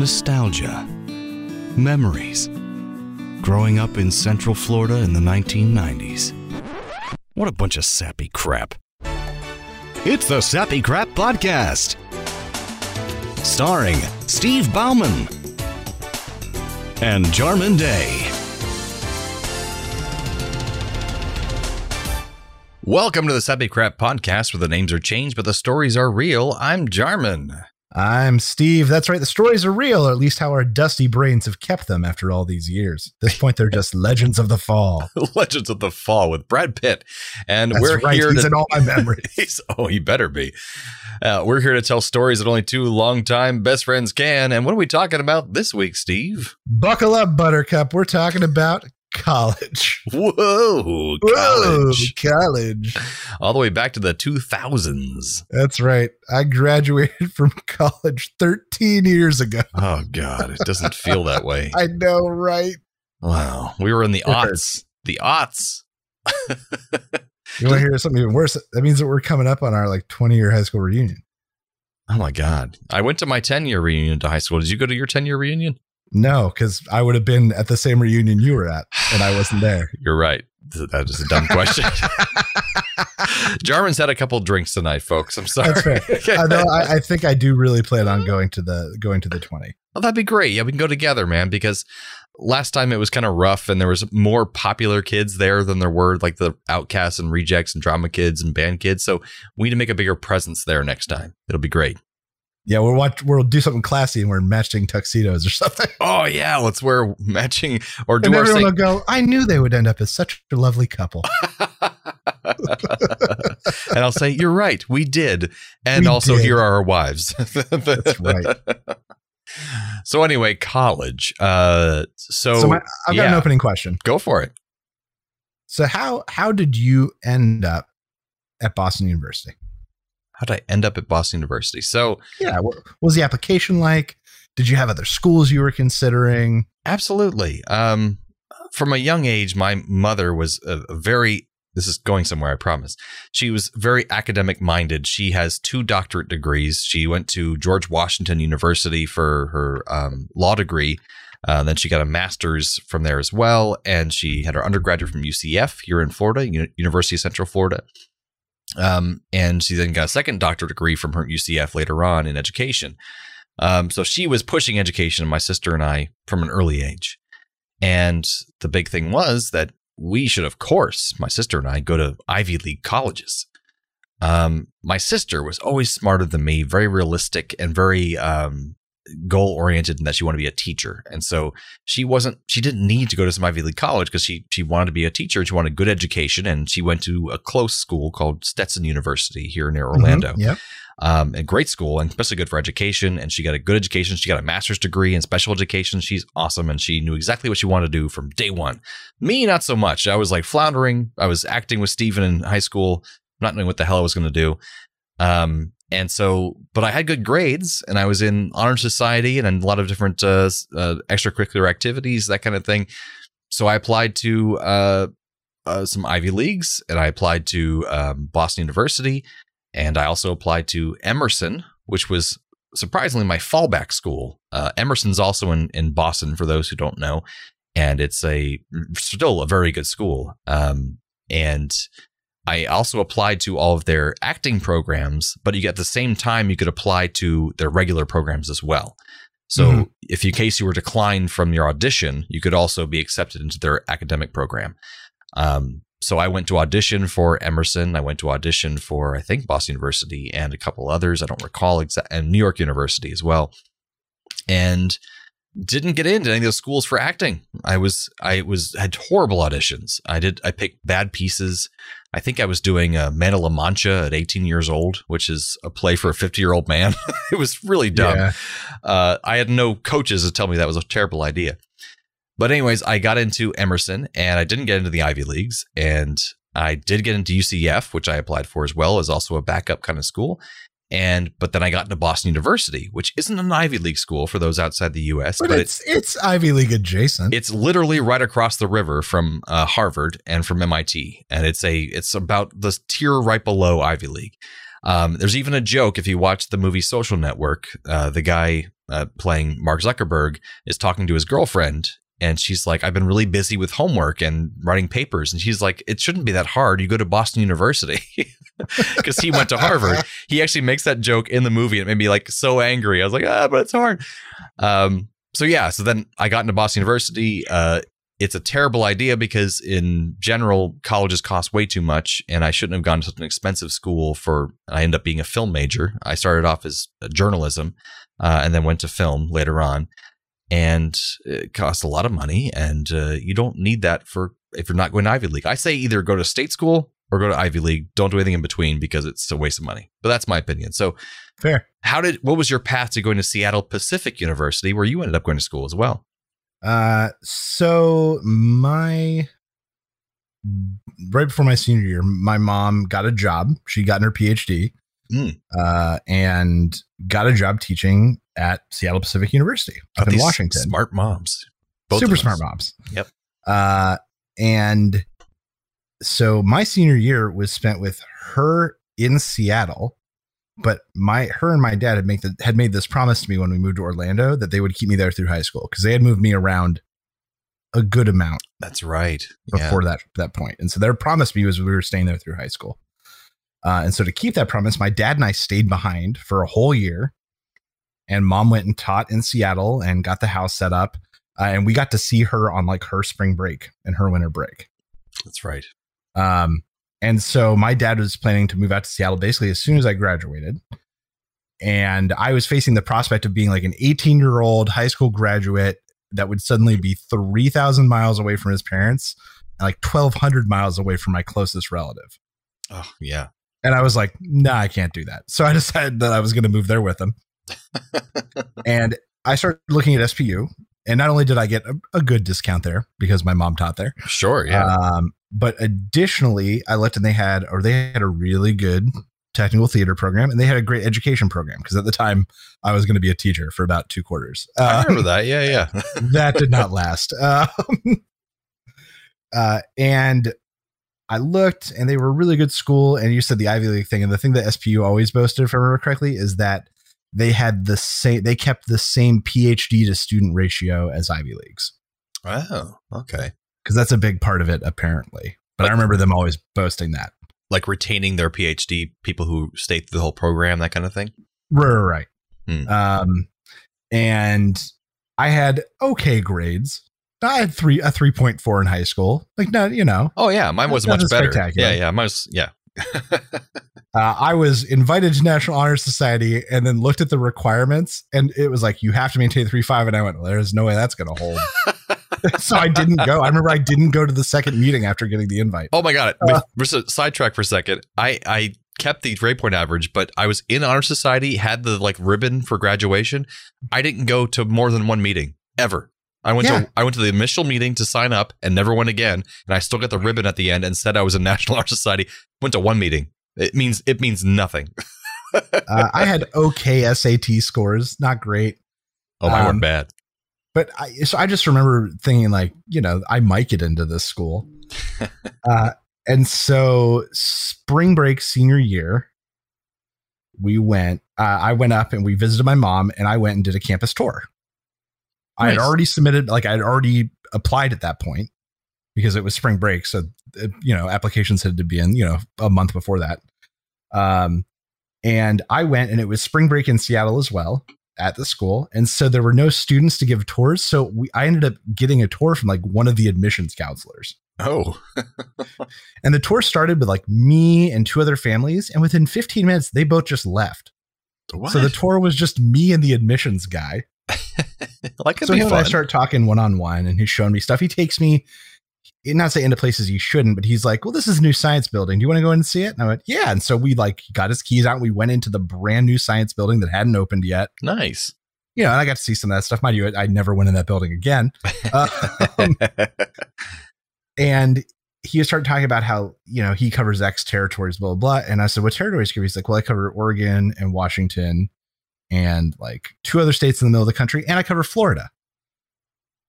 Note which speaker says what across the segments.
Speaker 1: nostalgia, memories. Growing up in Central Florida in the 1990s. What a bunch of sappy crap. It's the Sappy Crap Podcast. Starring Steve Bauman and Jarman Day.
Speaker 2: Welcome to the Sappy Crap Podcast, where the names are changed, but the stories are real. I'm Jarman.
Speaker 3: I'm Steve. That's right. The stories are real, or at least how our dusty brains have kept them after all these years. At this point, they're just legends of the fall.
Speaker 2: Legends of the Fall with Brad Pitt. And
Speaker 3: That's
Speaker 2: we're
Speaker 3: right.
Speaker 2: here
Speaker 3: He's
Speaker 2: to
Speaker 3: in all my memories.
Speaker 2: Oh, he better be. Uh, we're here to tell stories that only two longtime best friends can. And what are we talking about this week, Steve?
Speaker 3: Buckle up, Buttercup. We're talking about college.
Speaker 2: Whoa,
Speaker 3: Whoa,
Speaker 2: college.
Speaker 3: college.
Speaker 2: All the way back to the 2000s.
Speaker 3: That's right. I graduated from college 13 years ago.
Speaker 2: Oh, God, it doesn't feel that way.
Speaker 3: I know, right?
Speaker 2: Wow. We were in the aughts. The aughts.
Speaker 3: You want to hear something even worse? That means that we're coming up on our like 20 year high school reunion.
Speaker 2: Oh, my God. I went to my 10 year reunion to high school. Did you go to your 10 year reunion?
Speaker 3: No, because I would have been at the same reunion you were at, and I wasn't there.
Speaker 2: You're right. Th- That is a dumb question. Jarman's had a couple drinks tonight, folks. I'm sorry.
Speaker 3: That's fair. Although I, I think I do really plan on going to the going to the 20.
Speaker 2: Well, that'd be great. Yeah, we can go together, man, because last time it was kind of rough and there was more popular kids there than there were like the outcasts and rejects and drama kids and band kids. So we need to make a bigger presence there next time. It'll be great.
Speaker 3: Yeah, we'll watch. We'll do something classy and wear matching tuxedos or something.
Speaker 2: Oh yeah, let's wear matching or do
Speaker 3: And everyone will go. I knew they would end up as such a lovely couple.
Speaker 2: and I'll say, You're right, we did. And
Speaker 3: We
Speaker 2: also
Speaker 3: did.
Speaker 2: here are our wives.
Speaker 3: That's right.
Speaker 2: So anyway, college. Uh so,
Speaker 3: So my, I've got an opening question.
Speaker 2: go for it.
Speaker 3: So how how did you end up at Boston University?
Speaker 2: How did I end up at Boston University? So
Speaker 3: Yeah, what, was the application like? Did you have other schools you were considering?
Speaker 2: Absolutely. Um, from a young age, my mother was a, a very. This is going somewhere, I promise. She was very academic minded. She has two doctorate degrees. She went to George Washington University for her um, law degree. Uh, then she got a master's from there as well, and she had her undergraduate from UCF here in Florida, Uni- University of Central Florida. Um, and she then got a second doctorate degree from her UCF later on in education. Um, so she was pushing education, my sister and I, from an early age. And the big thing was that we should, of course, my sister and I, go to Ivy League colleges. Um, my sister was always smarter than me, very realistic and very um, goal oriented and that she wanted to be a teacher. And so she wasn't, she didn't need to go to some Ivy League college because she, she wanted to be a teacher. She wanted a good education. And she went to a close school called Stetson University here near Orlando
Speaker 3: Mhm, Yep.
Speaker 2: um, and great school and especially good for education. And she got a good education. She got a master's degree in special education. She's awesome. And she knew exactly what she wanted to do from day one. Me, not so much. I was like floundering. I was acting with Steven in high school, not knowing what the hell I was going to do. Um, and so, but I had good grades and I was in honor society and a lot of different, uh, uh, extracurricular activities, that kind of thing. So I applied to, uh, uh, some Ivy Leagues and I applied to, um, Boston University and I also applied to Emerson, which was surprisingly my fallback school. Uh, Emerson's also in, in Boston, for those who don't know, and it's a still a very good school. Um, and I also applied to all of their acting programs, but you at the same time you could apply to their regular programs as well. So
Speaker 3: Mhm.
Speaker 2: if in case you were declined from your audition, you could also be accepted into their academic program. Um, so I went to audition for Emerson. I went to audition for I think Boston University and a couple others. I don't recall exact and New York University as well. And didn't get into any of those schools for acting. I was I was had horrible auditions. I did I picked bad pieces. I think I was doing a Man of La Mancha at 18 years old, which is a play for a 50 year old man. it was really dumb.
Speaker 3: Yeah.
Speaker 2: Uh, I had no coaches to tell me that was a terrible idea. But anyways, I got into Emerson and I didn't get into the Ivy Leagues and I did get into UCF, which I applied for as well as also a backup kind of school. And but then I got into Boston University, which isn't an Ivy League school for those outside the US,
Speaker 3: But,
Speaker 2: but,
Speaker 3: it's it's Ivy League adjacent.
Speaker 2: it's literally right across the river from uh, Harvard and from MIT, and it's a it's about the tier right below Ivy League. Um, there's even a joke if you watch the movie Social Network. Uh, the guy uh, playing Mark Zuckerberg, is talking to his girlfriend. And she's like, I've been really busy with homework and writing papers. And she's like, it shouldn't be that hard. You go to Boston University because he went to Harvard. He actually makes that joke in the movie. It made me like so angry. I was like, ah, but it's hard. Um, so yeah, so then I got into Boston University. Uh, it's a terrible idea because in general colleges cost way too much and i shouldn't have gone to such an expensive school for i ended up being a film major i started off as journalism uh, and then went to film later on and it costs a lot of money and uh, you don't need that for if you're not going to ivy league. I say either go to state school or go to ivy league. Don't do anything in between because it's a waste of money. But that's my opinion. So
Speaker 3: fair.
Speaker 2: how did what was your path to going to seattle pacific university where you ended up going to school as well?
Speaker 3: Uh, so my right before my senior year, my mom got a job. She got her PhD,
Speaker 2: Mm.
Speaker 3: uh, and got a job teaching at Seattle Pacific University up in Washington.
Speaker 2: smart moms Both
Speaker 3: Super smart moms.
Speaker 2: Yep.
Speaker 3: Uh, and so my senior year was spent with her in Seattle, but my her and my dad had make the, had made this promise to me when we moved to Orlando that they would keep me there through high school because they had moved me around a good amount
Speaker 2: That's right. Yeah.
Speaker 3: before that that point. And so their promise to me was we were staying there through high school. Uh, and so to keep that promise, my dad and I stayed behind for a whole year. And mom went and taught in Seattle and got the house set up. Uh, and we got to see her on like her spring break and her winter break.
Speaker 2: That's right.
Speaker 3: Um, and so my dad was planning to move out to Seattle basically as soon as I graduated. And I was facing the prospect of being like an 18 year old high school graduate that would suddenly be 3,000 miles away from his parents and like 1,200 miles away from my closest relative.
Speaker 2: Oh, yeah.
Speaker 3: And I was like, nah, I can't do that. So I decided that I was going to move there with them. and I started looking at SPU. And not only did I get a, a good discount there because my mom taught there,
Speaker 2: Sure. Yeah.
Speaker 3: um, but additionally, I looked and they had, or they had a really good technical theater program and they had a great education program because at the time I was going to be a teacher for about two quarters.
Speaker 2: I
Speaker 3: Uh,
Speaker 2: remember that. Yeah. Yeah.
Speaker 3: that did not last. Um, uh, and I looked and they were a really good school. And you said the Ivy League thing. And the thing that SPU always boasted, if I remember correctly, is that they had the same, they kept the same PhD to student ratio as Ivy Leagues
Speaker 2: oh, okay.
Speaker 3: because that's a big part of it, apparently. But I remember them always boasting that.
Speaker 2: Like retaining their PhD, people who stay through the whole program, that kind of thing.
Speaker 3: Right, right,
Speaker 2: Hmm.
Speaker 3: Um, and I had okay grades. I had three a three point four in high school. Like, no, you know,
Speaker 2: Oh, yeah. Mine was much better. Yeah. Yeah. Mine was, yeah.
Speaker 3: uh, I was invited to National Honor Society and then looked at the requirements, and it was like you have to maintain three five, and I went, well, "There's no way that's going to hold." so I didn't go. I remember I didn't go to the second meeting after getting the invite.
Speaker 2: oh, my God.
Speaker 3: Uh,
Speaker 2: sidetrack for a second. I, I kept the grade point average, but I was in Honor Society, had the like ribbon for graduation. I didn't go to more than one meeting ever. I went
Speaker 3: Yeah.
Speaker 2: to I went to the initial meeting to sign up and never went again. And I still got the ribbon at the end and said I was in National Art Society. Went to one meeting. It means it means nothing.
Speaker 3: Uh, I had okay SAT scores, not great.
Speaker 2: Oh, mine
Speaker 3: Um,
Speaker 2: weren't bad.
Speaker 3: but I, so I just remember thinking like, you know, I might get into this school. uh, and so spring break senior year, we went, uh, I went up and we visited my mom and I went and did a campus tour. I had already submitted, like I had already applied at that point because it was spring break. So, uh, you know, applications had to be in, you know, a month before that. Um, and I went and it was spring break in Seattle as well at the school. And so there were no students to give tours. So we, I ended up getting a tour from like one of the admissions counselors.
Speaker 2: Oh,
Speaker 3: And the tour started with like me and two other families. And within 15 minutes, they both just left.
Speaker 2: what?
Speaker 3: So the tour was just me and the admissions guy.
Speaker 2: like
Speaker 3: so him and I start talking one on one, and he's showing me stuff. He takes me, not say into places you shouldn't, but he's like, "Well, this is a new science building. Do you want to go in and see it?" And I went, "Yeah." And so we like got his keys out. And we went into the brand new science building that hadn't opened yet.
Speaker 2: nice.
Speaker 3: You know, and I got to see some of that stuff. Mind you, I never went in that building again. Uh, and he started talking about how you know he covers X territories, blah blah. blah. And I said, "What territories?" He's like, "Well, I cover Oregon and Washington, and like two other states in the middle of the country, and I cover Florida."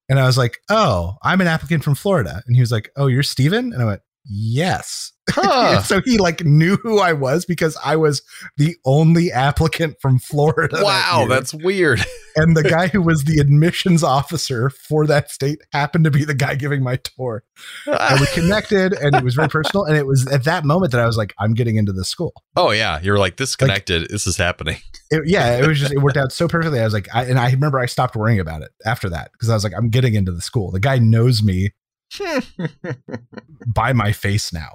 Speaker 3: And I was like, "Oh, I'm an applicant from Florida." And he was like, "Oh, you're Steven?" And I went, yes.
Speaker 2: Huh.
Speaker 3: so he like knew who I was because I was the only applicant from Florida.
Speaker 2: wow,
Speaker 3: year.
Speaker 2: that's weird.
Speaker 3: and the guy who was the admissions officer for that state happened to be the guy giving my tour. And we connected and it was very personal. And it was at that moment that I was like, I'm getting into this school.
Speaker 2: oh yeah, you're like this connected. this is happening.
Speaker 3: It, yeah, it was just it worked out so perfectly. I was like, I, and I remember I stopped worrying about it after that because I was like, I'm getting into the school. The guy knows me by my face now.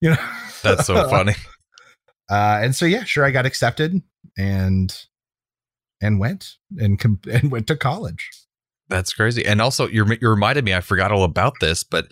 Speaker 3: You know,
Speaker 2: That's so funny.
Speaker 3: Uh, and so yeah, sure, I got accepted and and went and com- and went to college.
Speaker 2: That's crazy. And also, you you reminded me. I forgot all about this, but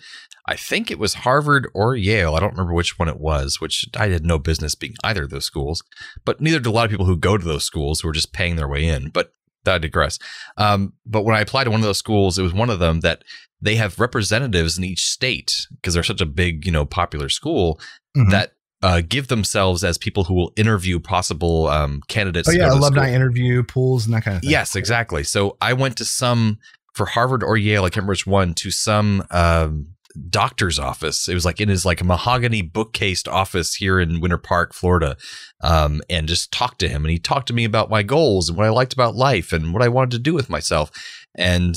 Speaker 2: I think it was Harvard or Yale. I don't remember which one it was. Which I had no business being either of those schools. But neither do a lot of people who go to those schools who are just paying their way in. But I digress. Um, but when I applied to one of those schools, it was one of them that they have representatives in each state because they're such a big, you know, popular school
Speaker 3: Mhm.
Speaker 2: that uh, give themselves as people who will interview possible um, candidates.
Speaker 3: Oh yeah, alumni
Speaker 2: school.
Speaker 3: interview pools and that kind of thing.
Speaker 2: Yes, exactly. So I went to some for Harvard or Yale, I can't remember which one, to some um, doctor's office. It was like in his like mahogany bookcased office here in Winter Park, Florida, um, and just talked to him. And he talked to me about my goals and what I liked about life and what I wanted to do with myself. And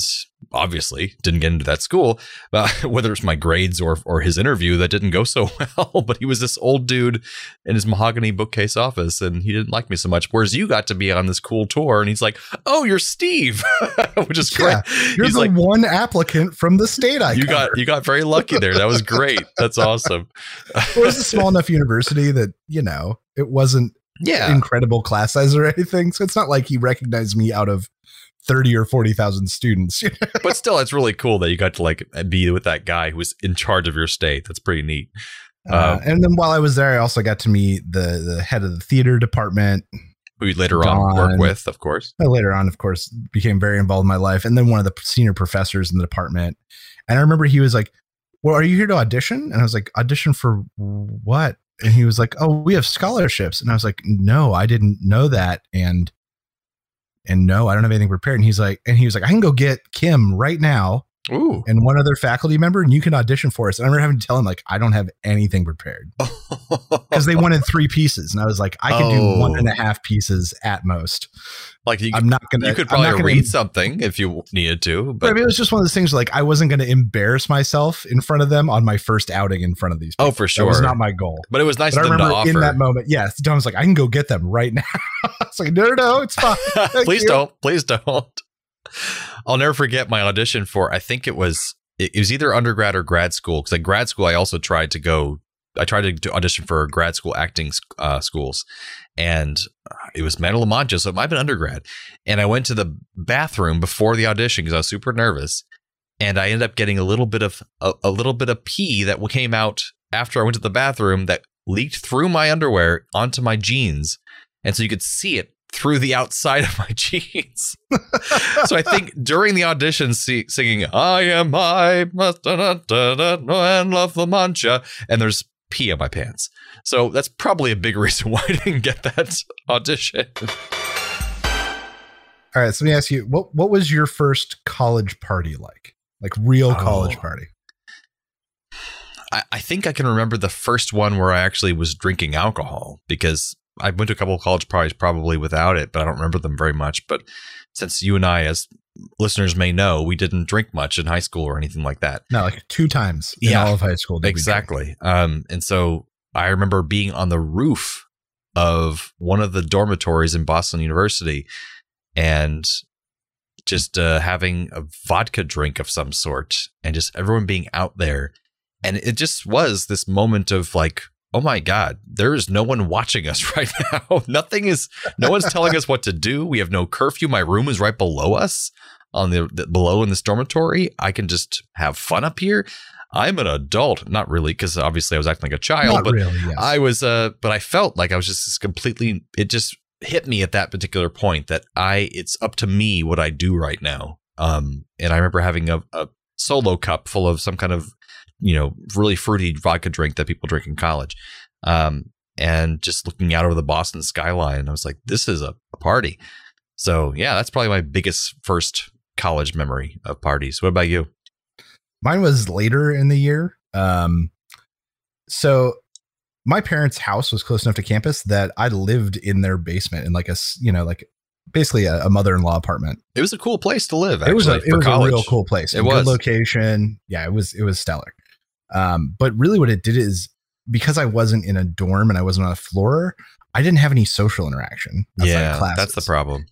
Speaker 2: obviously didn't get into that school, uh, whether it's my grades or or his interview that didn't go so well. But he was this old dude in his mahogany bookcase office, and he didn't like me so much. Whereas you got to be on this cool tour, and he's like, "Oh, you're Steve," which is great.
Speaker 3: Yeah, You're
Speaker 2: He's
Speaker 3: the
Speaker 2: like,
Speaker 3: one applicant from the state I
Speaker 2: "You got you got very lucky there. That was great. That's awesome."
Speaker 3: It was a small enough university that you know it wasn't
Speaker 2: yeah,
Speaker 3: incredible class size or anything. So it's not like he recognized me out of thirty or forty thousand students.
Speaker 2: but still, it's really cool that you got to like be with that guy who was in charge of your state. That's pretty neat.
Speaker 3: Uh, and then while I was there, I also got to meet the the head of the theater department.
Speaker 2: Who you later on work with, of course.
Speaker 3: I later on, of course, became very involved in my life. And then one of the senior professors in the department. And I remember he was like, Well, are you here to audition? And I was like, Audition for what? And he was like, Oh, we have scholarships. And I was like, No, I didn't know that. And and no, I don't have anything prepared. And he's like, and he was like, I can go get Kim right now
Speaker 2: Ooh,
Speaker 3: and one other faculty member, and you can audition for us. And I remember having to tell him, like, I don't have anything prepared because they wanted three pieces. And I was like, I can
Speaker 2: Oh.
Speaker 3: do one oh. and a half pieces at most.
Speaker 2: like you,
Speaker 3: I'm not going to,
Speaker 2: you could probably
Speaker 3: gonna-
Speaker 2: read something if you needed to,
Speaker 3: But I mean, it was just one of those things like I wasn't going to embarrass myself in front of them on my first outing in front of these.
Speaker 2: oh,
Speaker 3: people.
Speaker 2: for
Speaker 3: That
Speaker 2: sure.
Speaker 3: was not my goal.
Speaker 2: but it was nice
Speaker 3: But I
Speaker 2: of them to
Speaker 3: remember in that moment, yes, Don was like, I can go get them right now. it's like, no, no, no, it's fine.
Speaker 2: please
Speaker 3: you.
Speaker 2: don't. Please don't. I'll never forget my audition for. I think it was it was either undergrad or grad school. Because at grad school, I also tried to go. I tried to audition for grad school acting uh, schools, and uh, it was Man of La Mancha, so it might have been undergrad. And I went to the bathroom before the audition because I was super nervous, and I ended up getting a little bit of a, a little bit of pee that came out after I went to the bathroom that leaked through my underwear onto my jeans, and so you could see it through the outside of my jeans. so I think during the audition, see, singing "I am I must da, da, da, and love La Mancha," and there's pee on my pants. So that's probably a big reason why I didn't get that audition.
Speaker 3: All right, so let me ask you, what what was your first college party like? Like real oh. college
Speaker 2: Oh.
Speaker 3: party?
Speaker 2: I, I think I can remember the first one where I actually was drinking alcohol because I went to a couple of college parties probably without it, but I don't remember them very much. But since you and I, as listeners may know, we didn't drink much in high school or anything like that.
Speaker 3: No, like two times in
Speaker 2: Yeah,
Speaker 3: all of high school.
Speaker 2: Exactly. Um, and so I remember being on the roof of one of the dormitories in Boston University and just uh, having a vodka drink of some sort and just everyone being out there. And it just was this moment of like, oh my God, there is no one watching us right now. Nothing is, no one's telling us what to do. We have no curfew. My room is right below us on the, the below in this dormitory. I can just have fun up here. I'm an adult, not really, because obviously I was acting like a child,
Speaker 3: Not
Speaker 2: but
Speaker 3: really. Yes.
Speaker 2: I was, uh, but I felt like I was just completely. It just hit me at that particular point that I, it's up to me what I do right now. Um, and I remember having a, a solo cup full of some kind of, you know, really fruity vodka drink that people drink in college, um, and just looking out over the Boston skyline. I was like, this is a, a party. So yeah, that's probably my biggest first college memory of parties. What about you?
Speaker 3: Mine was later in the year. Um, so my parents' house was close enough to campus that I lived in their basement in like a you know like basically a, a mother-in-law apartment.
Speaker 2: It was a cool place to live. Actually,
Speaker 3: it was a, it was
Speaker 2: college.
Speaker 3: a real cool place.
Speaker 2: It
Speaker 3: A
Speaker 2: was.
Speaker 3: good location. Yeah, it was it was stellar. Um, but really, what it did is because I wasn't in a dorm and I wasn't on a floor, I didn't have any social interaction.
Speaker 2: Yeah,
Speaker 3: classes.
Speaker 2: that's the problem.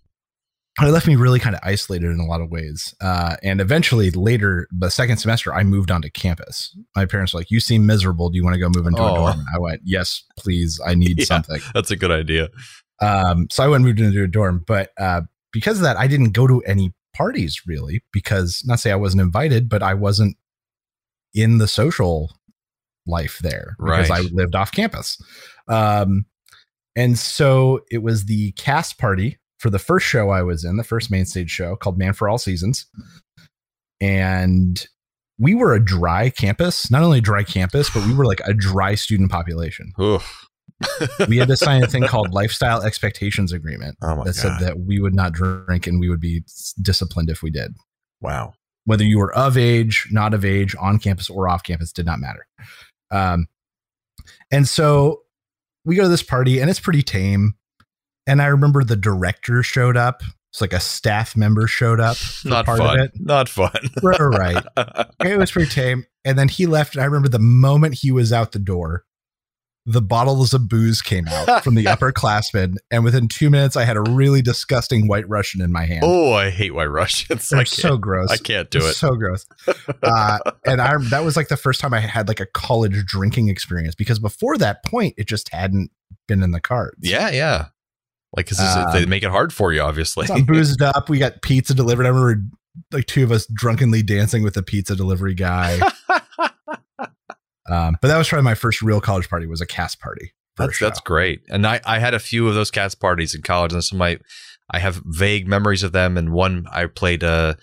Speaker 3: it left me really kind of isolated in a lot of ways. Uh, and eventually, later, the second semester, I moved onto campus. My parents were like, "You seem miserable. Do you want to go move into
Speaker 2: Oh.
Speaker 3: a dorm?" And I went, "Yes, please. I need
Speaker 2: Yeah.
Speaker 3: something."
Speaker 2: That's a good idea.
Speaker 3: Um, so I went and moved into a dorm. But uh, because of that, I didn't go to any parties really. Because not say I wasn't invited, but I wasn't in the social life there because
Speaker 2: Right.
Speaker 3: I lived off campus. Um, and so it was the cast party for the first show I was in, the first main stage show called Man for All Seasons. And we were a dry campus, not only a dry campus, but we were like a dry student population.
Speaker 2: Oof.
Speaker 3: We had to sign a thing called lifestyle expectations agreement
Speaker 2: oh
Speaker 3: that said that we would not drink and we would be disciplined if we did.
Speaker 2: wow.
Speaker 3: Whether you were of age, not of age, on campus or off campus did not matter. Um, and so we go to this party and it's pretty tame. And I remember the director showed up. It's like a staff member showed up.
Speaker 2: Not
Speaker 3: part of
Speaker 2: fun.
Speaker 3: it.
Speaker 2: Not fun.
Speaker 3: Right, right. It was pretty tame. And then he left. And I remember the moment he was out the door, the bottles of booze came out from the upperclassmen. And within two minutes, I had a really disgusting white Russian in my hand.
Speaker 2: oh, I hate White Russians.
Speaker 3: They're so gross.
Speaker 2: I can't do
Speaker 3: They're
Speaker 2: it.
Speaker 3: So gross. Uh, and I that was like the first time I had like a college drinking experience because before that point, it just hadn't been in the cards.
Speaker 2: Yeah, yeah. Like 'cause this- they
Speaker 3: Um,
Speaker 2: make it hard for you, obviously.
Speaker 3: So I'm boozed up. We got pizza delivered. I remember like two of us drunkenly dancing with the pizza delivery guy. Um, but that was probably my first real college party. Was a cast party. a
Speaker 2: That's that's great. And I, I had a few of those cast parties in college, and some of my I have vague memories of them. And one I played uh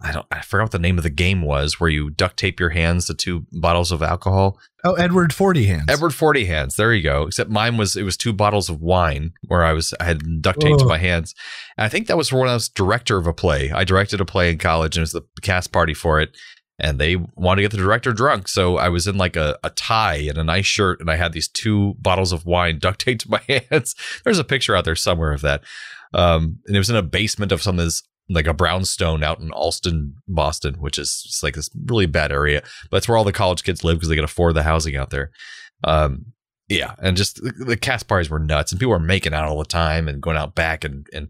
Speaker 2: I don't I forgot what the name of the game was where you duct tape your hands to two bottles of alcohol.
Speaker 3: oh Edward Forty Hands.
Speaker 2: Edward Forty hands. There you go. Except mine was it was two bottles of wine where I was I had duct taped my hands. And I think that was when I was director of a play. I directed a play in college and it was the cast party for it. And they wanted to get the director drunk. So I was in like a, a tie and a nice shirt and I had these two bottles of wine duct taped to my hands. There's a picture out there somewhere of that. Um, and it was in a basement of some this like a brownstone out in Allston, Boston, which is just like this really bad area. But it's where all the college kids live because they can afford the housing out there. Um, yeah, and just the, the cast parties were nuts, and people were making out all the time and going out back and and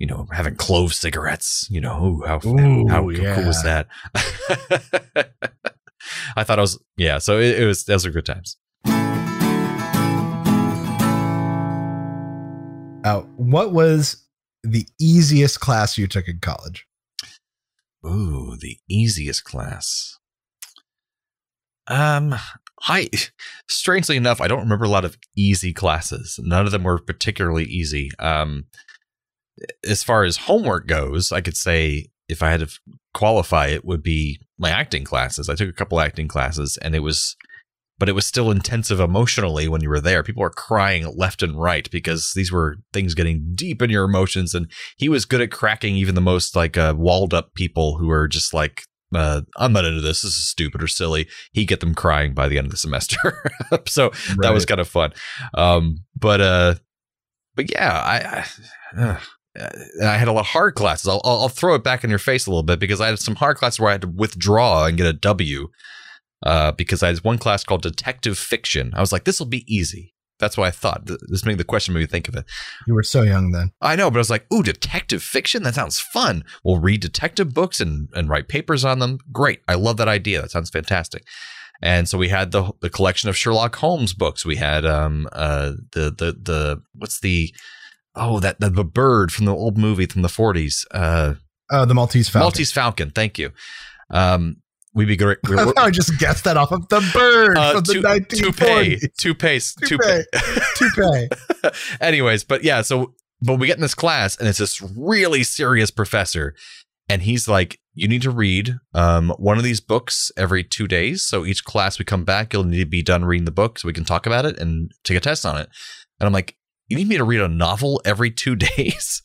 Speaker 2: you know having clove cigarettes. You know, ooh, how
Speaker 3: Ooh,
Speaker 2: how cool
Speaker 3: yeah.
Speaker 2: was that? I thought I was yeah. So it, it was those were good times.
Speaker 3: Uh, what was the easiest class you took in college?
Speaker 2: Ooh, the easiest class. Um, I strangely enough, I don't remember a lot of easy classes. None of them were particularly easy. Um, as far as homework goes, I could say if I had to qualify, it would be my acting classes. I took a couple acting classes, and it was, but it was still intensive emotionally when you were there. People were crying left and right because these were things getting deep in your emotions, and he was good at cracking even the most like uh, walled up people who are just like uh, I'm not into this. This is stupid or silly. He get them crying by the end of the semester. so that was kind of fun. Um, but uh, but yeah, I. I uh, I had a lot of hard classes. I'll, I'll I'll throw it back in your face a little bit because I had some hard classes where I had to withdraw and get a W. Uh, because I had one class called detective fiction. I was like, this will be easy. That's what I thought. This made the question made me think of it.
Speaker 3: You were so young then.
Speaker 2: I know, but I was like, ooh, detective fiction? That sounds fun. We'll read detective books and, and write papers on them. Great. I love that idea. That sounds fantastic. And so we had the the collection of Sherlock Holmes books. We had um uh the the the what's the oh that the, the bird from the old movie from the 40s. Uh
Speaker 3: Oh, the Maltese Falcon.
Speaker 2: Maltese Falcon. Thank you. Um we'd be great.
Speaker 3: I thought I just guessed that off of the bird
Speaker 2: Uh,
Speaker 3: from the
Speaker 2: tou-
Speaker 3: 1940s.
Speaker 2: toupee, toupee, toupee.
Speaker 3: Toupee.
Speaker 2: Anyways, but yeah, so but we get in this class and it's this really serious professor and he's like you need to read um, one of these books every two days so each class we come back you'll need to be done reading the book so we can talk about it and take a test on it and i'm like you need me to read a novel every two days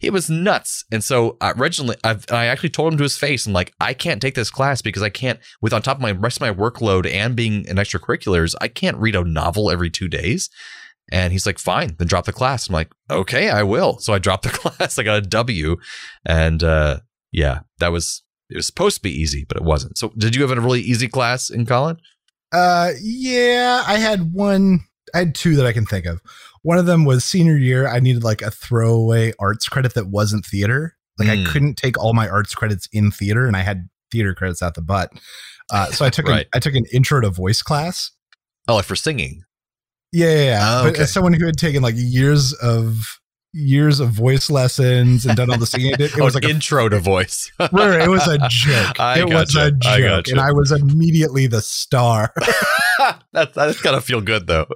Speaker 2: He was nuts. And so uh, originally, I've, I actually told him to his face, I'm like, I can't take this class because I can't, with on top of my rest of my workload and being in extracurriculars, I can't read a novel every two days. And he's like, fine, then drop the class. I'm like, okay, I will. So I dropped the class. I got a W. And uh, yeah, that was, it was supposed to be easy, but it wasn't. So did you have a really easy class in college?
Speaker 3: Uh, yeah, I had one. I had two that I can think of. One of them was senior year. I needed like a throwaway arts credit that wasn't theater. Like
Speaker 2: Mm.
Speaker 3: I couldn't take all my arts credits in theater, and I had theater credits out the butt. Uh, so I took
Speaker 2: Right.
Speaker 3: an, I took an intro to voice class.
Speaker 2: Oh, like for singing.
Speaker 3: Yeah, yeah, yeah.
Speaker 2: Oh,
Speaker 3: but as someone who had taken like years of years of voice lessons and done all the singing, it
Speaker 2: Oh,
Speaker 3: was like a
Speaker 2: intro to voice.
Speaker 3: Right, it was a joke.
Speaker 2: I
Speaker 3: it was a joke,
Speaker 2: I gotcha.
Speaker 3: and I was immediately the star.
Speaker 2: that, that's gotta feel good though.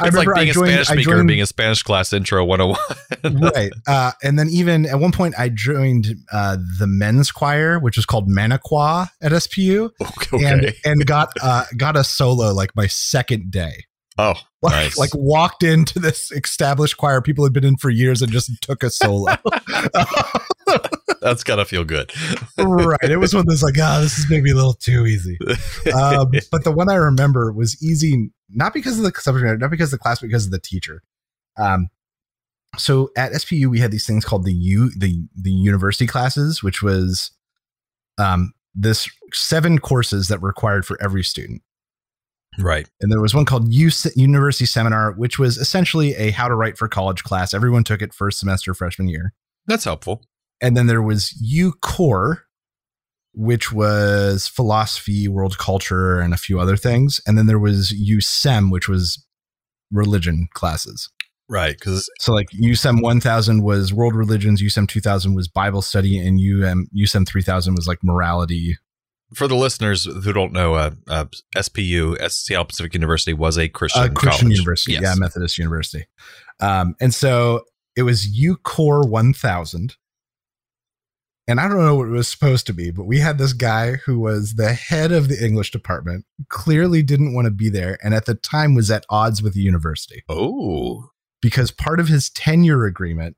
Speaker 3: I
Speaker 2: It's like
Speaker 3: I
Speaker 2: being a Spanish speaker
Speaker 3: joined-
Speaker 2: being a Spanish class intro 101.
Speaker 3: right, uh, and then even at one point, I joined uh, the men's choir, which was called Manaqua at SPU,
Speaker 2: okay.
Speaker 3: and and got uh, got a solo like my second day.
Speaker 2: Oh,
Speaker 3: Like,
Speaker 2: Nice.
Speaker 3: like walked into this established choir people had been in for years and just took a solo.
Speaker 2: that's gotta feel good.
Speaker 3: right. It was one those like, ah, this is maybe a little too easy. Um, but the one I remember was easy, not because of the subject matter, not because of the class, but because of the teacher. Um, so at SPU, we had these things called the U, the the university classes, which was um, this seven courses that were required for every student.
Speaker 2: Right.
Speaker 3: And there was one called U University Seminar, which was essentially a how to write for college class. Everyone took it first semester freshman year.
Speaker 2: That's helpful.
Speaker 3: And then there was U Core, which was philosophy, world culture, and a few other things. And then there was U Sem, which was religion classes.
Speaker 2: Right. Because
Speaker 3: So like USEM 1000 was world religions, USEM 2000 was Bible study, and UM USEM 3000 was like morality.
Speaker 2: For the listeners who don't know, uh, uh, SPU, Seattle Pacific University, was a Christian,
Speaker 3: Uh, Christian
Speaker 2: college.
Speaker 3: University,
Speaker 2: Yes.
Speaker 3: yeah, Methodist University. Um, and so it was U Core 1000. And I don't know what it was supposed to be, but we had this guy who was the head of the English department, clearly didn't want to be there, and at the time was at odds with the university
Speaker 2: Oh,
Speaker 3: because part of his tenure agreement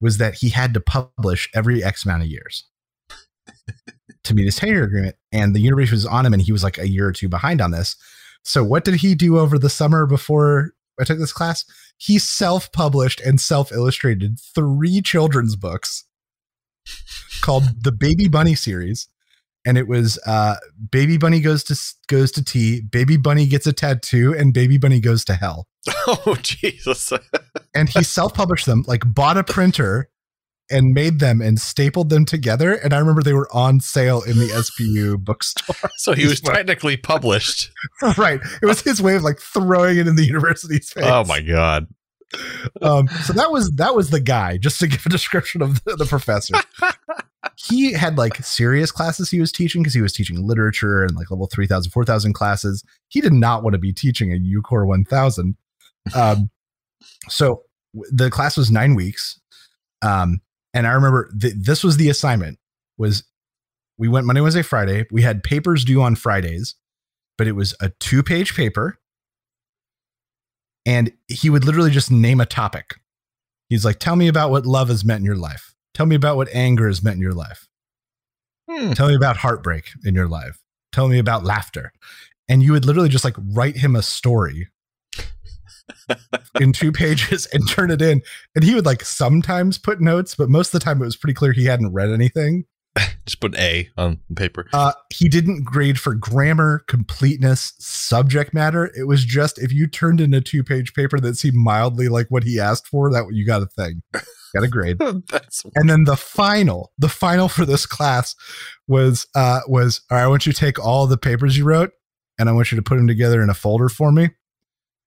Speaker 3: was that he had to publish every X amount of years to meet his tenure agreement. And the university was on him, and he was like a year or two behind on this. So, what did he do over the summer before I took this class? He self published and self illustrated three children's books called the Baby Bunny series. And it was uh, Baby Bunny goes to goes to tea, Baby Bunny gets a tattoo, and Baby Bunny goes to hell
Speaker 2: oh, Jesus!
Speaker 3: and he self-published them like bought a printer and made them and stapled them together and i remember they were on sale in the spu bookstore.
Speaker 2: So he was technically published.
Speaker 3: right. It was his way of like throwing it in the university's face.
Speaker 2: Oh my God!
Speaker 3: um, so that was that was the guy just to give a description of the, the professor. He had like serious classes he was teaching because he was teaching literature and like level 3000 4000 classes. He did not want to be teaching a ucore 1000 um, so the class was nine weeks. Um, and i remember th- this was the assignment was we went monday wednesday friday. We had papers due on fridays but it was a two page paper. And he would literally just name a topic. He's like tell me about what love has meant in your life. Tell me about what anger has meant in your life.
Speaker 2: Hmm.
Speaker 3: tell me about heartbreak in your life. Tell me about laughter. And you would literally just like write him a story in two pages and turn it in. And he would like sometimes put notes but most of the time it was pretty clear he hadn't read anything.
Speaker 2: Just put an A on the paper.
Speaker 3: uh, he didn't grade for grammar completeness subject matter. It was just if you turned in a two page paper that seemed mildly like what he asked for that you got a thing. Got a grade.
Speaker 2: That's
Speaker 3: and then the final the final for this class was uh was all right i want you to take all the papers you wrote and i want you to put them together in a folder for me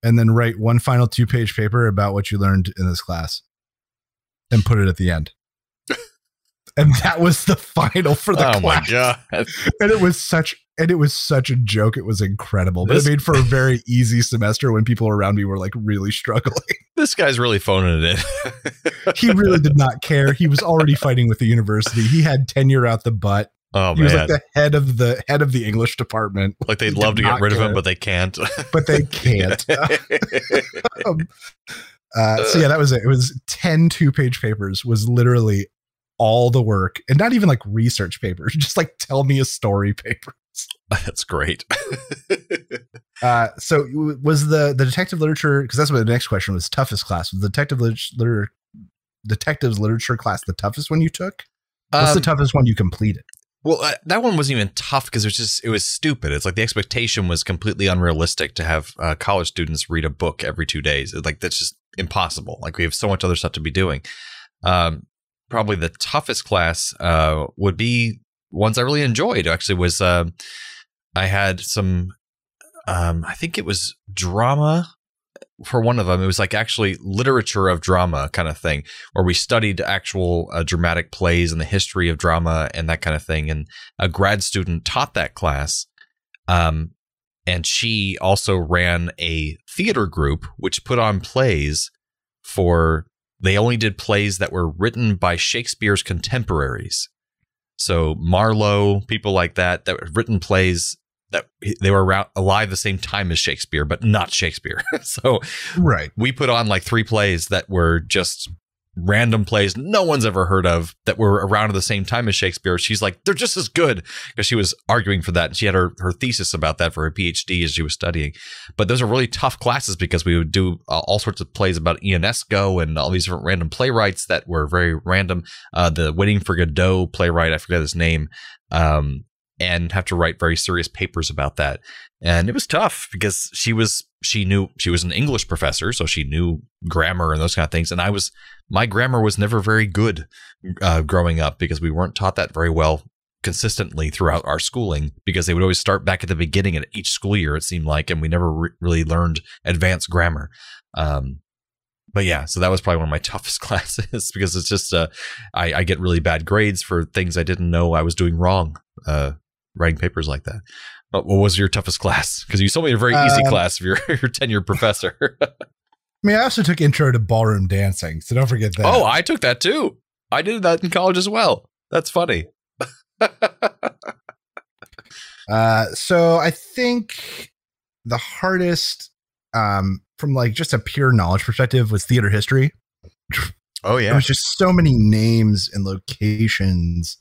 Speaker 3: and then write one final two page paper about what you learned in this class and put it at the end. And that was the final for the
Speaker 2: oh
Speaker 3: class. And it was such and it was such a joke. It was incredible but
Speaker 2: This-
Speaker 3: it made for a very easy semester when people around me were like really struggling.
Speaker 2: This guy's really phoning it in.
Speaker 3: he really did not care. He was already fighting with the university. He had tenure out the butt
Speaker 2: Oh
Speaker 3: he was like the head of the head of the English department,
Speaker 2: Like they'd
Speaker 3: He
Speaker 2: love to get
Speaker 3: not
Speaker 2: rid of him, but they can't.
Speaker 3: but they can't. um, Uh, so yeah, that was it. It was 10 two page papers was literally all the work and not even like research papers, just like tell me a story papers.
Speaker 2: That's great.
Speaker 3: Uh, so was the the detective literature because that's what the next question was toughest class was the detective literature detectives literature class the toughest one you took what's the
Speaker 2: Um,
Speaker 3: toughest one you completed
Speaker 2: Well, uh, that one wasn't even tough because it was just it was stupid. It's like the expectation was completely unrealistic to have uh, college students read a book every two days. Like that's just impossible. Like we have so much other stuff to be doing. Um, probably the toughest class uh, would be ones I really enjoyed. Actually, was uh, I had some. Um, I think it was drama for one of them. It was like actually literature of drama kind of thing where we studied actual uh, dramatic plays and the history of drama and that kind of thing. And a grad student taught that class. Um, and she also ran a theater group which put on plays for, they only did plays that were written by Shakespeare's contemporaries. So Marlowe, people like that, that written plays that they were around, alive the same time as Shakespeare, but not Shakespeare. so
Speaker 3: right
Speaker 2: we put on like three plays that were just random plays no one's ever heard of that were around at the same time as Shakespeare. She's like, they're just as good because she was arguing for that. And she had her, her thesis about that for her PhD as she was studying. But those are really tough classes because we would do uh, all sorts of plays about Ionesco and all these different random playwrights that were very random. Uh, the Waiting for Godot playwright, I forget his name. Um, and have to write very serious papers about that. And it was tough because she was she knew she was an English professor, so she knew grammar and those kind of things. And I was my grammar was never very good uh, growing up because we weren't taught that very well consistently throughout our schooling because they would always start back at the beginning at each school year it seemed like and we never re- really learned advanced grammar um, but yeah so that was probably one of my toughest classes because it's just uh, I, I get really bad grades for things i didn't know i was doing wrong uh, writing papers like that but what was your toughest class because you told me a very easy
Speaker 3: Um,
Speaker 2: class if you're your tenured professor
Speaker 3: i mean i also took intro to ballroom dancing so don't forget that
Speaker 2: Oh, I took that too. I did that in college as well. That's funny.
Speaker 3: Uh, so I think the hardest, um, from like just a pure knowledge perspective, was theater history.
Speaker 2: oh yeah.
Speaker 3: There was just so many names and locations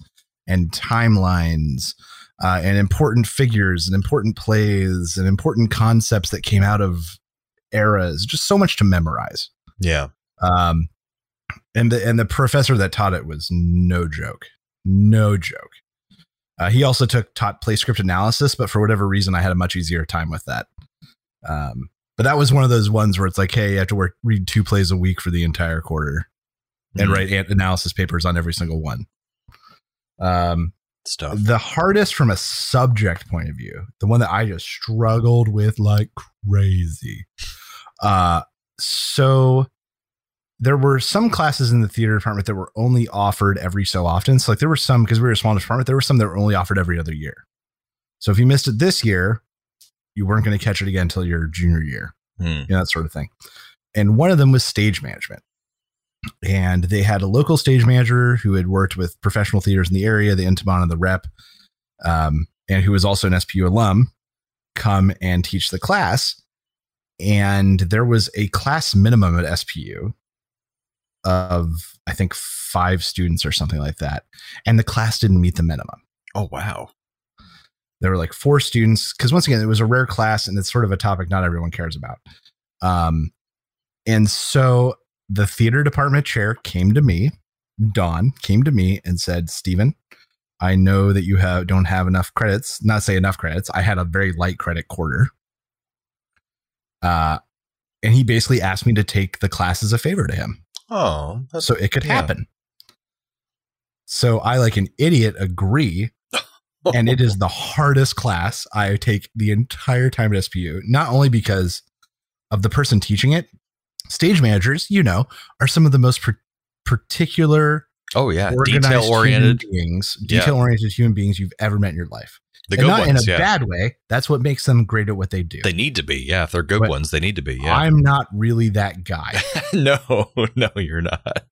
Speaker 3: and timelines uh, and important figures and important plays and important concepts that came out of eras. Just so much to memorize.
Speaker 2: yeah.
Speaker 3: Um, and the and the professor that taught it was no joke, no joke. Uh, he also took taught play script analysis, but for whatever reason, I had a much easier time with that. Um, but that was one of those ones where it's like, hey, you have to work read two plays a week for the entire quarter and
Speaker 2: Mhm.
Speaker 3: write analysis papers on every single one. Um,
Speaker 2: stuff.
Speaker 3: the hardest from a subject point of view, the one that I just struggled with like crazy. Uh, so there were some classes in the theater department that were only offered every so often. So like there were some because we were a small department, there were some that were only offered every other year. So if you missed it this year, you weren't going to catch it again until your junior year
Speaker 2: Hmm.
Speaker 3: you know, that sort of thing. And one of them was stage management. And they had a local stage manager who had worked with professional theaters in the area, the Intiman and the Rep, um, and who was also an SPU alum, come and teach the class. And there was a class minimum at SPU of, I think, five students or something like that. And the class didn't meet the minimum
Speaker 2: Oh wow.
Speaker 3: there were like four students because once again it was a rare class and it's sort of a topic not everyone cares about um and so the theater department chair came to me Don came to me and said stephen i know that you have don't have enough credits not say enough credits i had a very light credit quarter uh and he basically asked me to take the class as a favor to him
Speaker 2: Oh,
Speaker 3: so it could
Speaker 2: yeah.
Speaker 3: happen so i like an idiot agree and it is the hardest class I take the entire time at SPU. Not only because of the person teaching it, stage managers, you know, are some of the most par- particular,
Speaker 2: oh yeah. Detail oriented.
Speaker 3: beings, detail oriented human beings you've ever met in your life.
Speaker 2: The
Speaker 3: and
Speaker 2: good
Speaker 3: not
Speaker 2: ones.
Speaker 3: in a
Speaker 2: yeah.
Speaker 3: bad way. That's what makes them great at what they do.
Speaker 2: they need to be. Yeah. If they're good
Speaker 3: But
Speaker 2: ones, they need to be. Yeah.
Speaker 3: I'm not really that guy.
Speaker 2: no, no, you're not.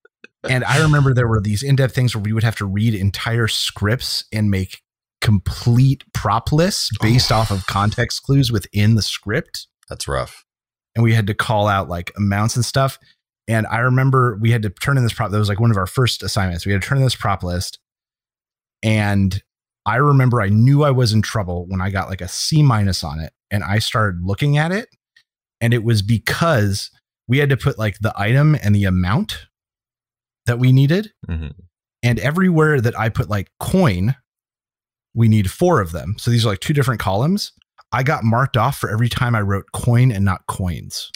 Speaker 3: and I remember there were these in-depth things where we would have to read entire scripts and make complete prop lists based
Speaker 2: Oh.
Speaker 3: off of context clues within the script.
Speaker 2: That's rough.
Speaker 3: And we had to call out like amounts and stuff. And I remember we had to turn in this prop. That was like one of our first assignments. We had to turn in this prop list. And I remember I knew I was in trouble when I got like a C minus on it. And I started looking at it. And it was because we had to put like the item and the amount that we needed.
Speaker 2: Mhm.
Speaker 3: And everywhere that I put like coin, we need four of them. So these are like two different columns. I got marked off for every time I wrote coin and not coins,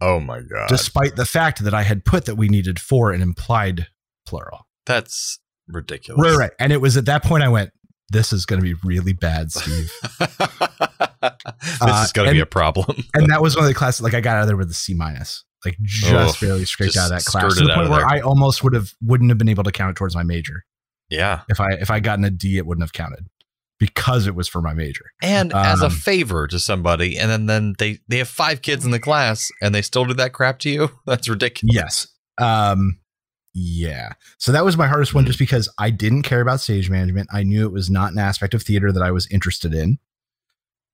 Speaker 2: Oh my god.
Speaker 3: despite the fact that I had put that we needed four and implied plural.
Speaker 2: That's ridiculous.
Speaker 3: Right, right. And it was at that point I went, this is going to be really bad, Steve.
Speaker 2: this
Speaker 3: Uh,
Speaker 2: is going to be a problem.
Speaker 3: and that was one of the classes, like I got out of there with a C minus, like just
Speaker 2: Oh,
Speaker 3: barely scraped
Speaker 2: just
Speaker 3: out of that class to the point where
Speaker 2: there.
Speaker 3: I almost would have, wouldn't have been able to count it towards my major.
Speaker 2: yeah.
Speaker 3: If I, if I gotten a D, it wouldn't have counted because it was for my major.
Speaker 2: And as a
Speaker 3: Um,
Speaker 2: favor to somebody, and then, then they, they have five kids in the class and they still do that crap to you? That's ridiculous.
Speaker 3: Yes. Um yeah. So that was my hardest one just because I didn't care about stage management. I knew it was not an aspect of theater that I was interested in.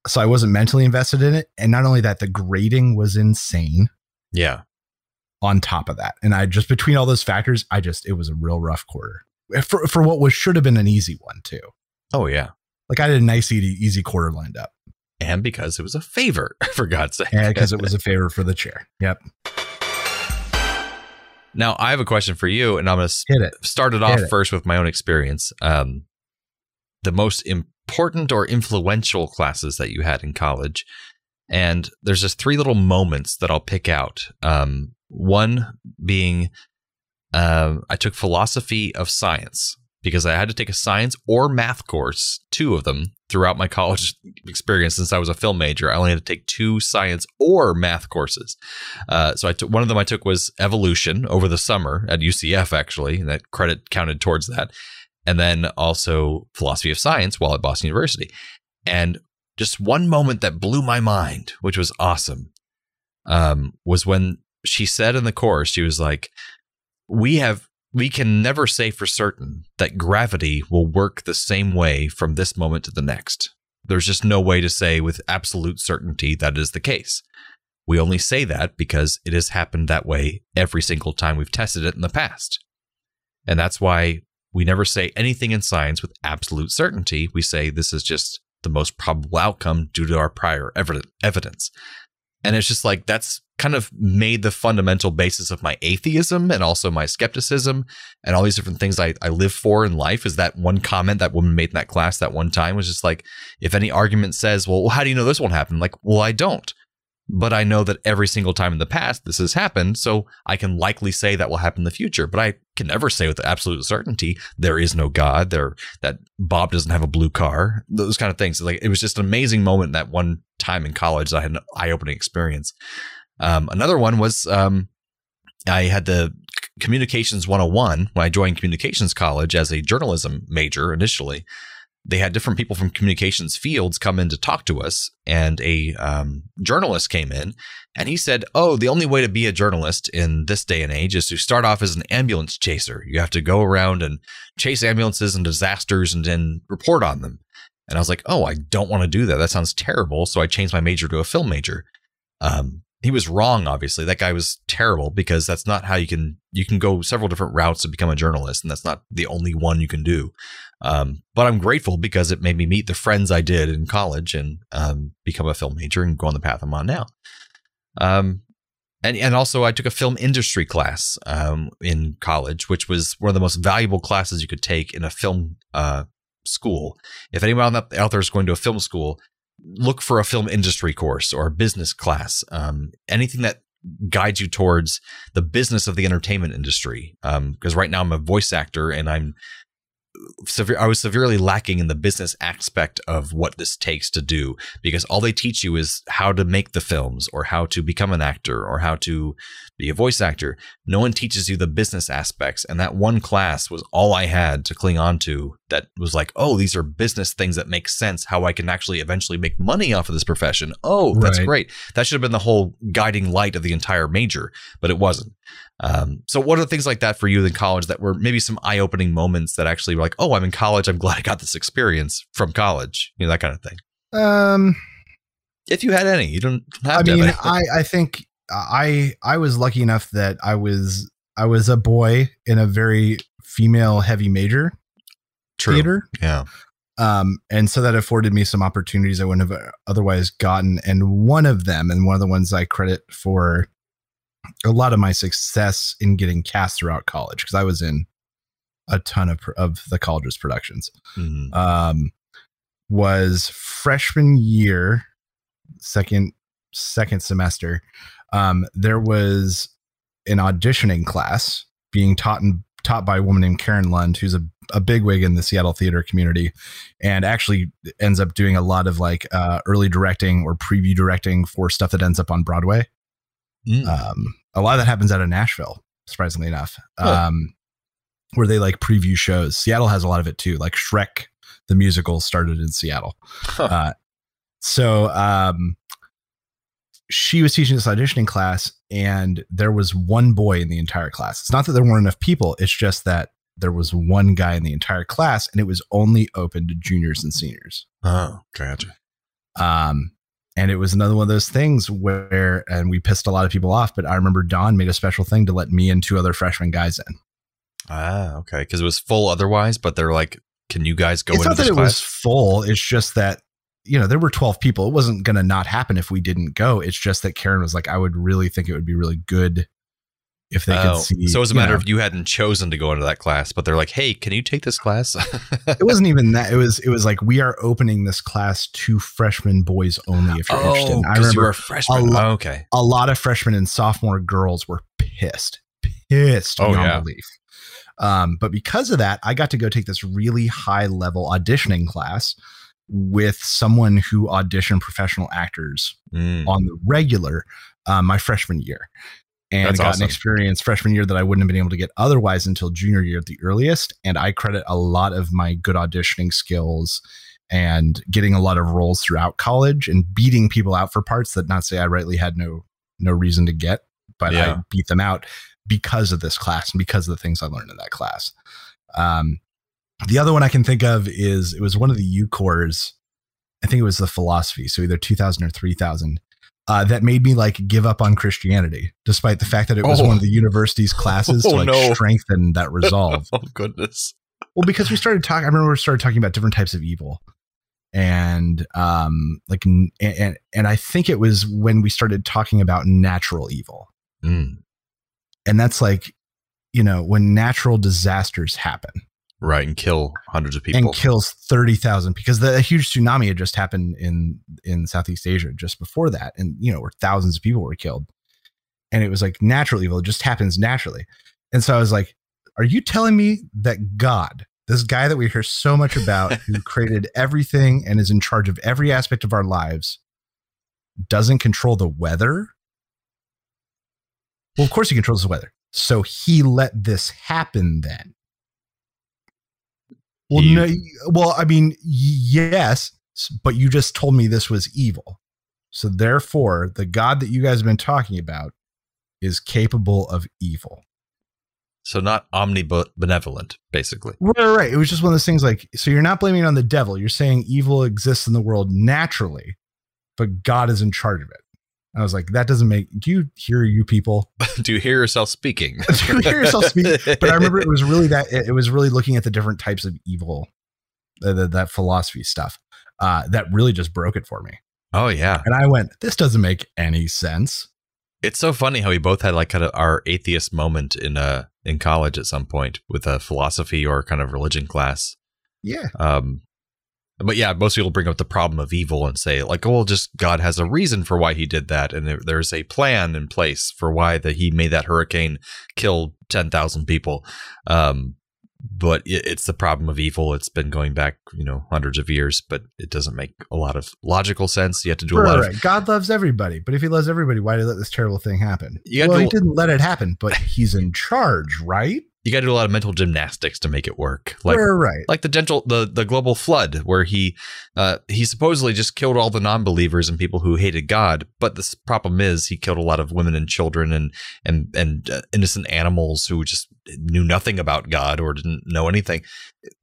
Speaker 3: So I wasn't mentally invested in it. And not only that, the grading was insane
Speaker 2: Yeah.
Speaker 3: on top of that. And I just between all those factors, I just it was a real rough quarter. For for what was should have been an easy one too.
Speaker 2: Oh, yeah.
Speaker 3: Like I had a nice easy, easy quarter lined up.
Speaker 2: And because it was a favor, for God's sake.
Speaker 3: And because it was a favor for the chair. Yep.
Speaker 2: Now, I have a question for you, and I'm going to
Speaker 3: it.
Speaker 2: start it off
Speaker 3: Hit it.
Speaker 2: first with my own experience. Um, the most important or influential classes that you had in college. And there's just three little moments that I'll pick out. Um, one being uh, I took philosophy of science because I had to take a science or math course, two of them throughout my college experience. Since I was a film major, I only had to take two science or math courses. Uh, so I took one of them. I took was evolution over the summer at UCF. Actually, and that credit counted towards that, and then also philosophy of science while at Boston University. And just one moment that blew my mind, which was awesome, um, was when she said in the course, she was like, "We have." We can never say for certain that gravity will work the same way from this moment to the next. There's just no way to say with absolute certainty that is the case. We only say that because it has happened that way every single time we've tested it in the past. And that's why we never say anything in science with absolute certainty. We say this is just the most probable outcome due to our prior evidence. And it's just like that's kind of made the fundamental basis of my atheism and also my skepticism and all these different things I, I live for in life. Is that one comment that woman made in that class that one time was just like, if any argument says, well, how do you know this won't happen? Like, well, I don't but I know that every single time in the past this has happened, so I can likely say that will happen in the future. But I can never say with absolute certainty there is no God, there that Bob doesn't have a blue car, those kind of things. Like it was just an amazing moment that one time in college I had an eye-opening experience. Um, another one was um, I had the communications 101 when I joined communications college as a journalism major initially they had different people from communications fields come in to talk to us and a um, journalist came in and he said oh the only way to be a journalist in this day and age is to start off as an ambulance chaser. You have to go around and chase ambulances and disasters and then report on them. And i was like oh i don't want to do that. That sounds terrible. So i changed my major to a film major. Um, he was wrong obviously. That guy was terrible because that's not how you can you can go several different routes to become a journalist and that's not the only one you can do. Um, but i'm grateful because it made me meet the friends i did in college and um, become a film major and go on the path i'm on now. Um, and, and also i took a film industry class um, in college which was one of the most valuable classes you could take in a film uh, school. If anyone out out there is going to a film school look for a film industry course or a business class, um, anything that guides you towards the business of the entertainment industry. Because right now I'm a voice actor and I'm severe. I was severely lacking in the business aspect of what this takes to do because all they teach you is how to make the films or how to become an actor or how to be a voice actor. No one teaches you the business aspects. And that one class was all I had to cling on to that was like, oh, these are business things that make sense, how I can actually eventually make money off of this profession. Oh, that's
Speaker 3: Right.
Speaker 2: great. That should have been the whole guiding light of the entire major, but it wasn't. Um, so what are things like that for you in college that were maybe some eye-opening moments that actually were like, oh, I'm in college. I'm glad I got this experience from college. You know, that kind of thing.
Speaker 3: Um
Speaker 2: If you had any, you don't have
Speaker 3: I mean,
Speaker 2: have.
Speaker 3: I, I think I I was lucky enough that I was I was a boy in a very female heavy major
Speaker 2: True.
Speaker 3: theater.
Speaker 2: Yeah.
Speaker 3: Um, and so that afforded me some opportunities I wouldn't have otherwise gotten. And one of them, and one of the ones I credit for a lot of my success in getting cast throughout college, because I was in a ton of of the college's productions,
Speaker 2: Mhm.
Speaker 3: um, was freshman year, second second semester. Um, there was an auditioning class being taught and taught by a woman named Karen Lund, who's a, a bigwig in the Seattle theater community, and actually ends up doing a lot of like uh, early directing or preview directing for stuff that ends up on Broadway.
Speaker 2: Mm.
Speaker 3: Um, a lot of that happens out of Nashville, surprisingly enough,
Speaker 2: Huh.
Speaker 3: um, where they like preview shows. Seattle has a lot of it too. Like Shrek, the musical, started in Seattle.
Speaker 2: Huh.
Speaker 3: Uh, so um, she was teaching this auditioning class, and there was one boy in the entire class. It's not that there weren't enough people; it's just that there was one guy in the entire class, and it was only open to juniors and seniors.
Speaker 2: oh, gotcha.
Speaker 3: Um, and it was another one of those things where, and we pissed a lot of people off. But I remember Don made a special thing to let me and two other freshman guys in.
Speaker 2: Ah, okay. Because it was full otherwise, but they're like, can you guys go
Speaker 3: it's
Speaker 2: into
Speaker 3: not that
Speaker 2: this
Speaker 3: it was full. It's just that you know there were twelve people. It wasn't going to not happen if we didn't go. It's just that Karen was like, I would really think it would be really good if they
Speaker 2: Oh,
Speaker 3: could see.
Speaker 2: so it was a matter
Speaker 3: know.
Speaker 2: of you hadn't chosen to go into that class, but they're like, hey, can you take this class?
Speaker 3: It wasn't even that. It was. It was like we are opening this class to freshman boys only. If you're interested,
Speaker 2: oh,
Speaker 3: I
Speaker 2: because you
Speaker 3: remember
Speaker 2: a freshman.
Speaker 3: lo-
Speaker 2: Oh, okay.
Speaker 3: a lot of freshmen and sophomore girls were pissed, pissed
Speaker 2: Oh,
Speaker 3: beyond
Speaker 2: yeah.
Speaker 3: belief. Um, but because of that, I got to go take this really high level auditioning class with someone who auditioned professional actors
Speaker 2: Mm.
Speaker 3: on the regular uh, my freshman year. And
Speaker 2: That's
Speaker 3: got
Speaker 2: awesome.
Speaker 3: an experience freshman year that I wouldn't have been able to get otherwise until junior year at the earliest. And I credit a lot of my good auditioning skills and getting a lot of roles throughout college and beating people out for parts that not say I rightly had no no reason to get, but
Speaker 2: Yeah.
Speaker 3: I beat them out because of this class and because of the things I learned in that class. Um, the other one I can think of is it was one of the U cores. I think it was the philosophy, so either 2000 or 3000, uh, that made me like give up on Christianity, despite the fact that it was
Speaker 2: Oh.
Speaker 3: one of the university's classes
Speaker 2: Oh,
Speaker 3: to like
Speaker 2: no.
Speaker 3: strengthen that resolve.
Speaker 2: oh goodness.
Speaker 3: well, because we started talking, I remember we started talking about different types of evil, and um, like, n- and and I think it was when we started talking about natural evil,
Speaker 2: Mm.
Speaker 3: and that's like, you know, when natural disasters happen.
Speaker 2: Right, and kill hundreds of people.
Speaker 3: and kills 30,000 because the a huge tsunami had just happened in in Southeast Asia just before that and you know where thousands of people were killed. And it was like natural evil. It just happens naturally. And so I was like are you telling me that God this guy that we hear so much about who created everything and is in charge of every aspect of our lives doesn't control the weather? Well of course he controls the weather. So he let this happen then well, no, well, I mean, yes, but you just told me this was evil. So therefore, the God that you guys have been talking about is capable of evil.
Speaker 2: so not omnibenevolent, basically.
Speaker 3: Right, right, right. It was just one of those things like, so you're not blaming it on the devil. You're saying evil exists in the world naturally, but God is in charge of it. I was like, that doesn't make, do you hear you people?
Speaker 2: Do you hear yourself speaking?
Speaker 3: Do you hear yourself speak? But I remember it was really that, it, it was really looking at the different types of evil, uh, the, that philosophy stuff, uh, that really just broke it for me.
Speaker 2: Oh yeah.
Speaker 3: And I went, this doesn't make any sense.
Speaker 2: It's so funny how we both had like kind of our atheist moment in uh in college at some point with a philosophy or kind of religion class.
Speaker 3: Yeah.
Speaker 2: Um but yeah, most people bring up the problem of evil and say like, oh, well, just God has a reason for why he did that, and there, there's a plan in place for why that he made that hurricane kill ten thousand people. Um, but it, it's the problem of evil. It's been going back, you know, hundreds of years, but it doesn't make a lot of logical sense. You have to do a lot
Speaker 3: Right,
Speaker 2: of.
Speaker 3: God loves everybody, but if he loves everybody, why did he let this terrible thing happen? Well, he didn't let it happen, but he's in charge, right?
Speaker 2: You got to do a lot of mental gymnastics to make it work. Like
Speaker 3: right, right.
Speaker 2: like the gentle the the global flood where he uh he supposedly just killed all the non-believers and people who hated god but the problem is he killed a lot of women and children and and and uh, innocent animals who just knew nothing about god or didn't know anything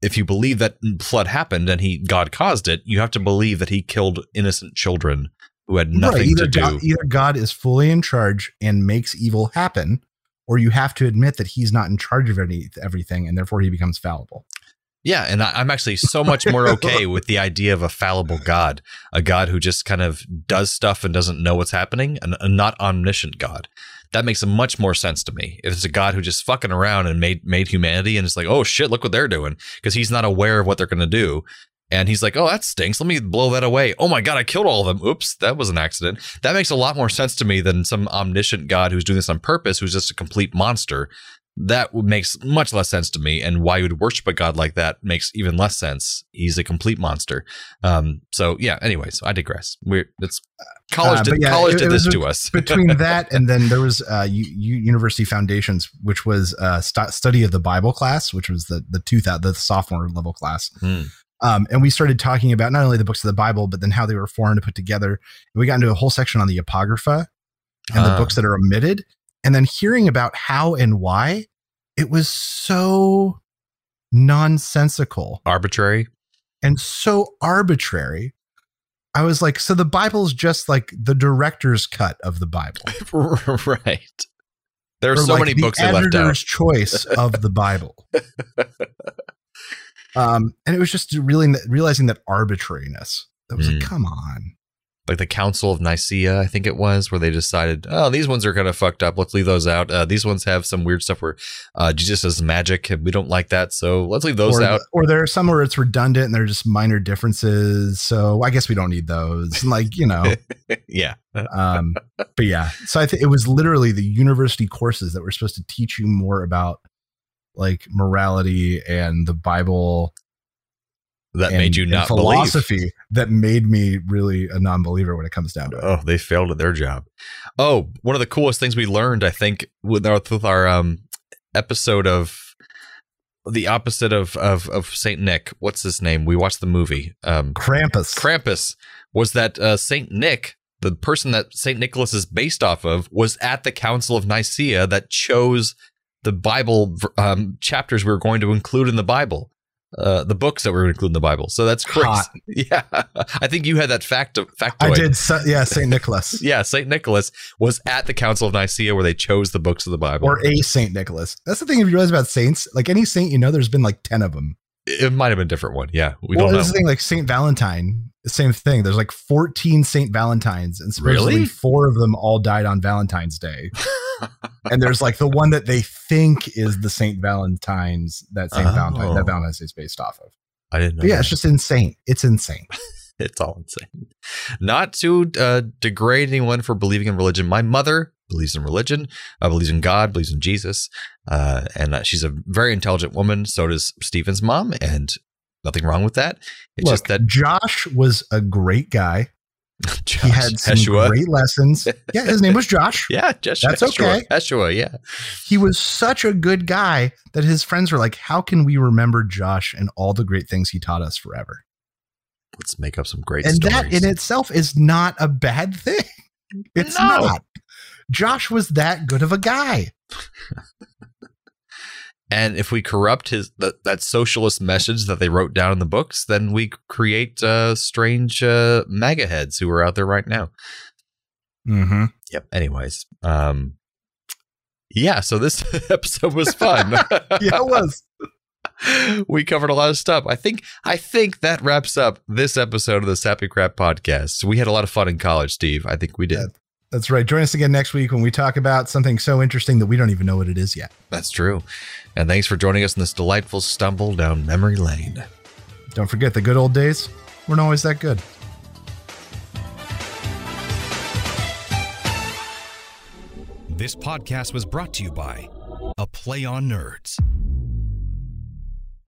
Speaker 2: if you believe that flood happened and he god caused it you have to believe that he killed innocent children who had nothing
Speaker 3: Right,
Speaker 2: to do.
Speaker 3: God, either God is fully in charge and makes evil happen, or you have to admit that he's not in charge of any, everything, and therefore he becomes fallible.
Speaker 2: Yeah, and I, I'm actually so much more okay with the idea of a fallible God, a God who just kind of does stuff and doesn't know what's happening, and a not omniscient God. That makes much more sense to me. If it's a God who just fucking around and made made humanity, and it's like, oh shit, look what they're doing, because he's not aware of what they're going to do, and he's like, oh that stinks. Let me blow that away. Oh my god, I killed all of them. Oops, that was an accident. That makes a lot more sense to me than some omniscient God who's doing this on purpose, who's just a complete monster that makes much less sense to me and why you would worship a god like that makes even less sense he's a complete monster um so yeah anyways i digress we're it's college
Speaker 3: Uh,
Speaker 2: did,
Speaker 3: yeah,
Speaker 2: college
Speaker 3: it-
Speaker 2: did
Speaker 3: it
Speaker 2: this to us
Speaker 3: Between that and then there was uh, U- U- University Foundations, which was uh, st- study of the Bible class, which was the the two the sophomore level class.
Speaker 2: Hmm.
Speaker 3: Um, and we started talking about not only the books of the Bible, but then how they were formed and put together. And we got into a whole section on the Apocrypha and the
Speaker 2: Ah.
Speaker 3: books that are omitted. And then hearing about how and why, it was so nonsensical
Speaker 2: arbitrary
Speaker 3: and so arbitrary. I was like, so the Bible's just like the director's cut of the Bible.
Speaker 2: right there are
Speaker 3: Or
Speaker 2: so
Speaker 3: like
Speaker 2: many
Speaker 3: the
Speaker 2: books they left out
Speaker 3: editor's choice of the Bible. um, and it was just really realizing that arbitrariness. That was
Speaker 2: Mm.
Speaker 3: like, come on.
Speaker 2: like the council of nicaea i think it was where they decided oh these ones are kind of fucked up let's leave those out uh, these ones have some weird stuff where uh, jesus is magic and we don't like that so let's leave those
Speaker 3: or,
Speaker 2: out
Speaker 3: or there are some where it's redundant and they're just minor differences. So I guess we don't need those. And like, you know,
Speaker 2: yeah
Speaker 3: um, but yeah. So I think it was literally the university courses that were supposed to teach you more about like morality and the Bible
Speaker 2: that
Speaker 3: and,
Speaker 2: made you not believe
Speaker 3: philosophy that made me really a non-believer when it comes down to it.
Speaker 2: Oh, they failed at their job. Oh, one of the coolest things we learned, I think, with our, with our um, episode of the opposite of, of of Saint Nick. What's his name? We watched the movie. Um,
Speaker 3: Krampus.
Speaker 2: Krampus was that uh, Saint Nick, the person that Saint Nicholas is based off of, was at the Council of Nicaea that chose the Bible um, chapters we were going to include in the Bible. Uh, the books that we were going to include in the Bible. So that's crazy.
Speaker 3: Hot.
Speaker 2: Yeah, I think you had that fact factoid.
Speaker 3: I did. Yeah, Saint Nicholas
Speaker 2: Yeah, Saint Nicholas was at the Council of Nicaea where they chose the books of the Bible.
Speaker 3: or a Saint Nicholas. That's the thing. If you realize about saints, like any saint, you know, there's been like ten of them.
Speaker 2: it might have been a different one. Yeah, we
Speaker 3: well,
Speaker 2: don't know.
Speaker 3: the thing. Like Saint Valentine, same thing. There's like 14 Saint Valentines, and supposedly
Speaker 2: Really?
Speaker 3: four of them all died on Valentine's Day. and there's like the one that they think is the Saint Valentine's that Saint
Speaker 2: Oh.
Speaker 3: Valentine that Valentine's Day is based off of.
Speaker 2: I didn't know.
Speaker 3: Yeah, it's just insane. It's insane.
Speaker 2: it's all insane. Not to uh, degrade anyone for believing in religion. My mother believes in religion, uh, believes in God, believes in Jesus, uh, and uh, she's a very intelligent woman. So does Stephen's mom, and nothing wrong with that. It's
Speaker 3: Look,
Speaker 2: just that
Speaker 3: Josh was a great guy.
Speaker 2: Josh
Speaker 3: He had some
Speaker 2: Yeshua.
Speaker 3: great lessons. Yeah, his name was Josh.
Speaker 2: Yeah, just
Speaker 3: That's
Speaker 2: Yeshua.
Speaker 3: okay.
Speaker 2: Yeshua, yeah.
Speaker 3: He was such a good guy that his friends were like, How can we remember Josh and all the great things he taught us forever?
Speaker 2: Let's make up some great
Speaker 3: and
Speaker 2: stories.
Speaker 3: that in itself is not a bad thing. It's
Speaker 2: No.
Speaker 3: not. Josh was that good of a guy.
Speaker 2: And if we corrupt his that, that socialist message that they wrote down in the books, then we create uh, strange uh, MAGA heads who are out there right now.
Speaker 3: Mm-hmm.
Speaker 2: Yep. Anyways, um, yeah. So this episode was fun.
Speaker 3: Yeah, it was.
Speaker 2: we covered a lot of stuff. I think I think that wraps up this episode of the Sappy Crap podcast. We had a lot of fun in college, Steve. I think we did.
Speaker 3: That's right. Join us again next week when we talk about something so interesting that we don't even know what it is yet.
Speaker 2: That's true. And thanks for joining us in this delightful stumble down memory lane.
Speaker 3: Don't forget the good old days weren't always that good.
Speaker 1: This podcast was brought to you by A Play on Nerds.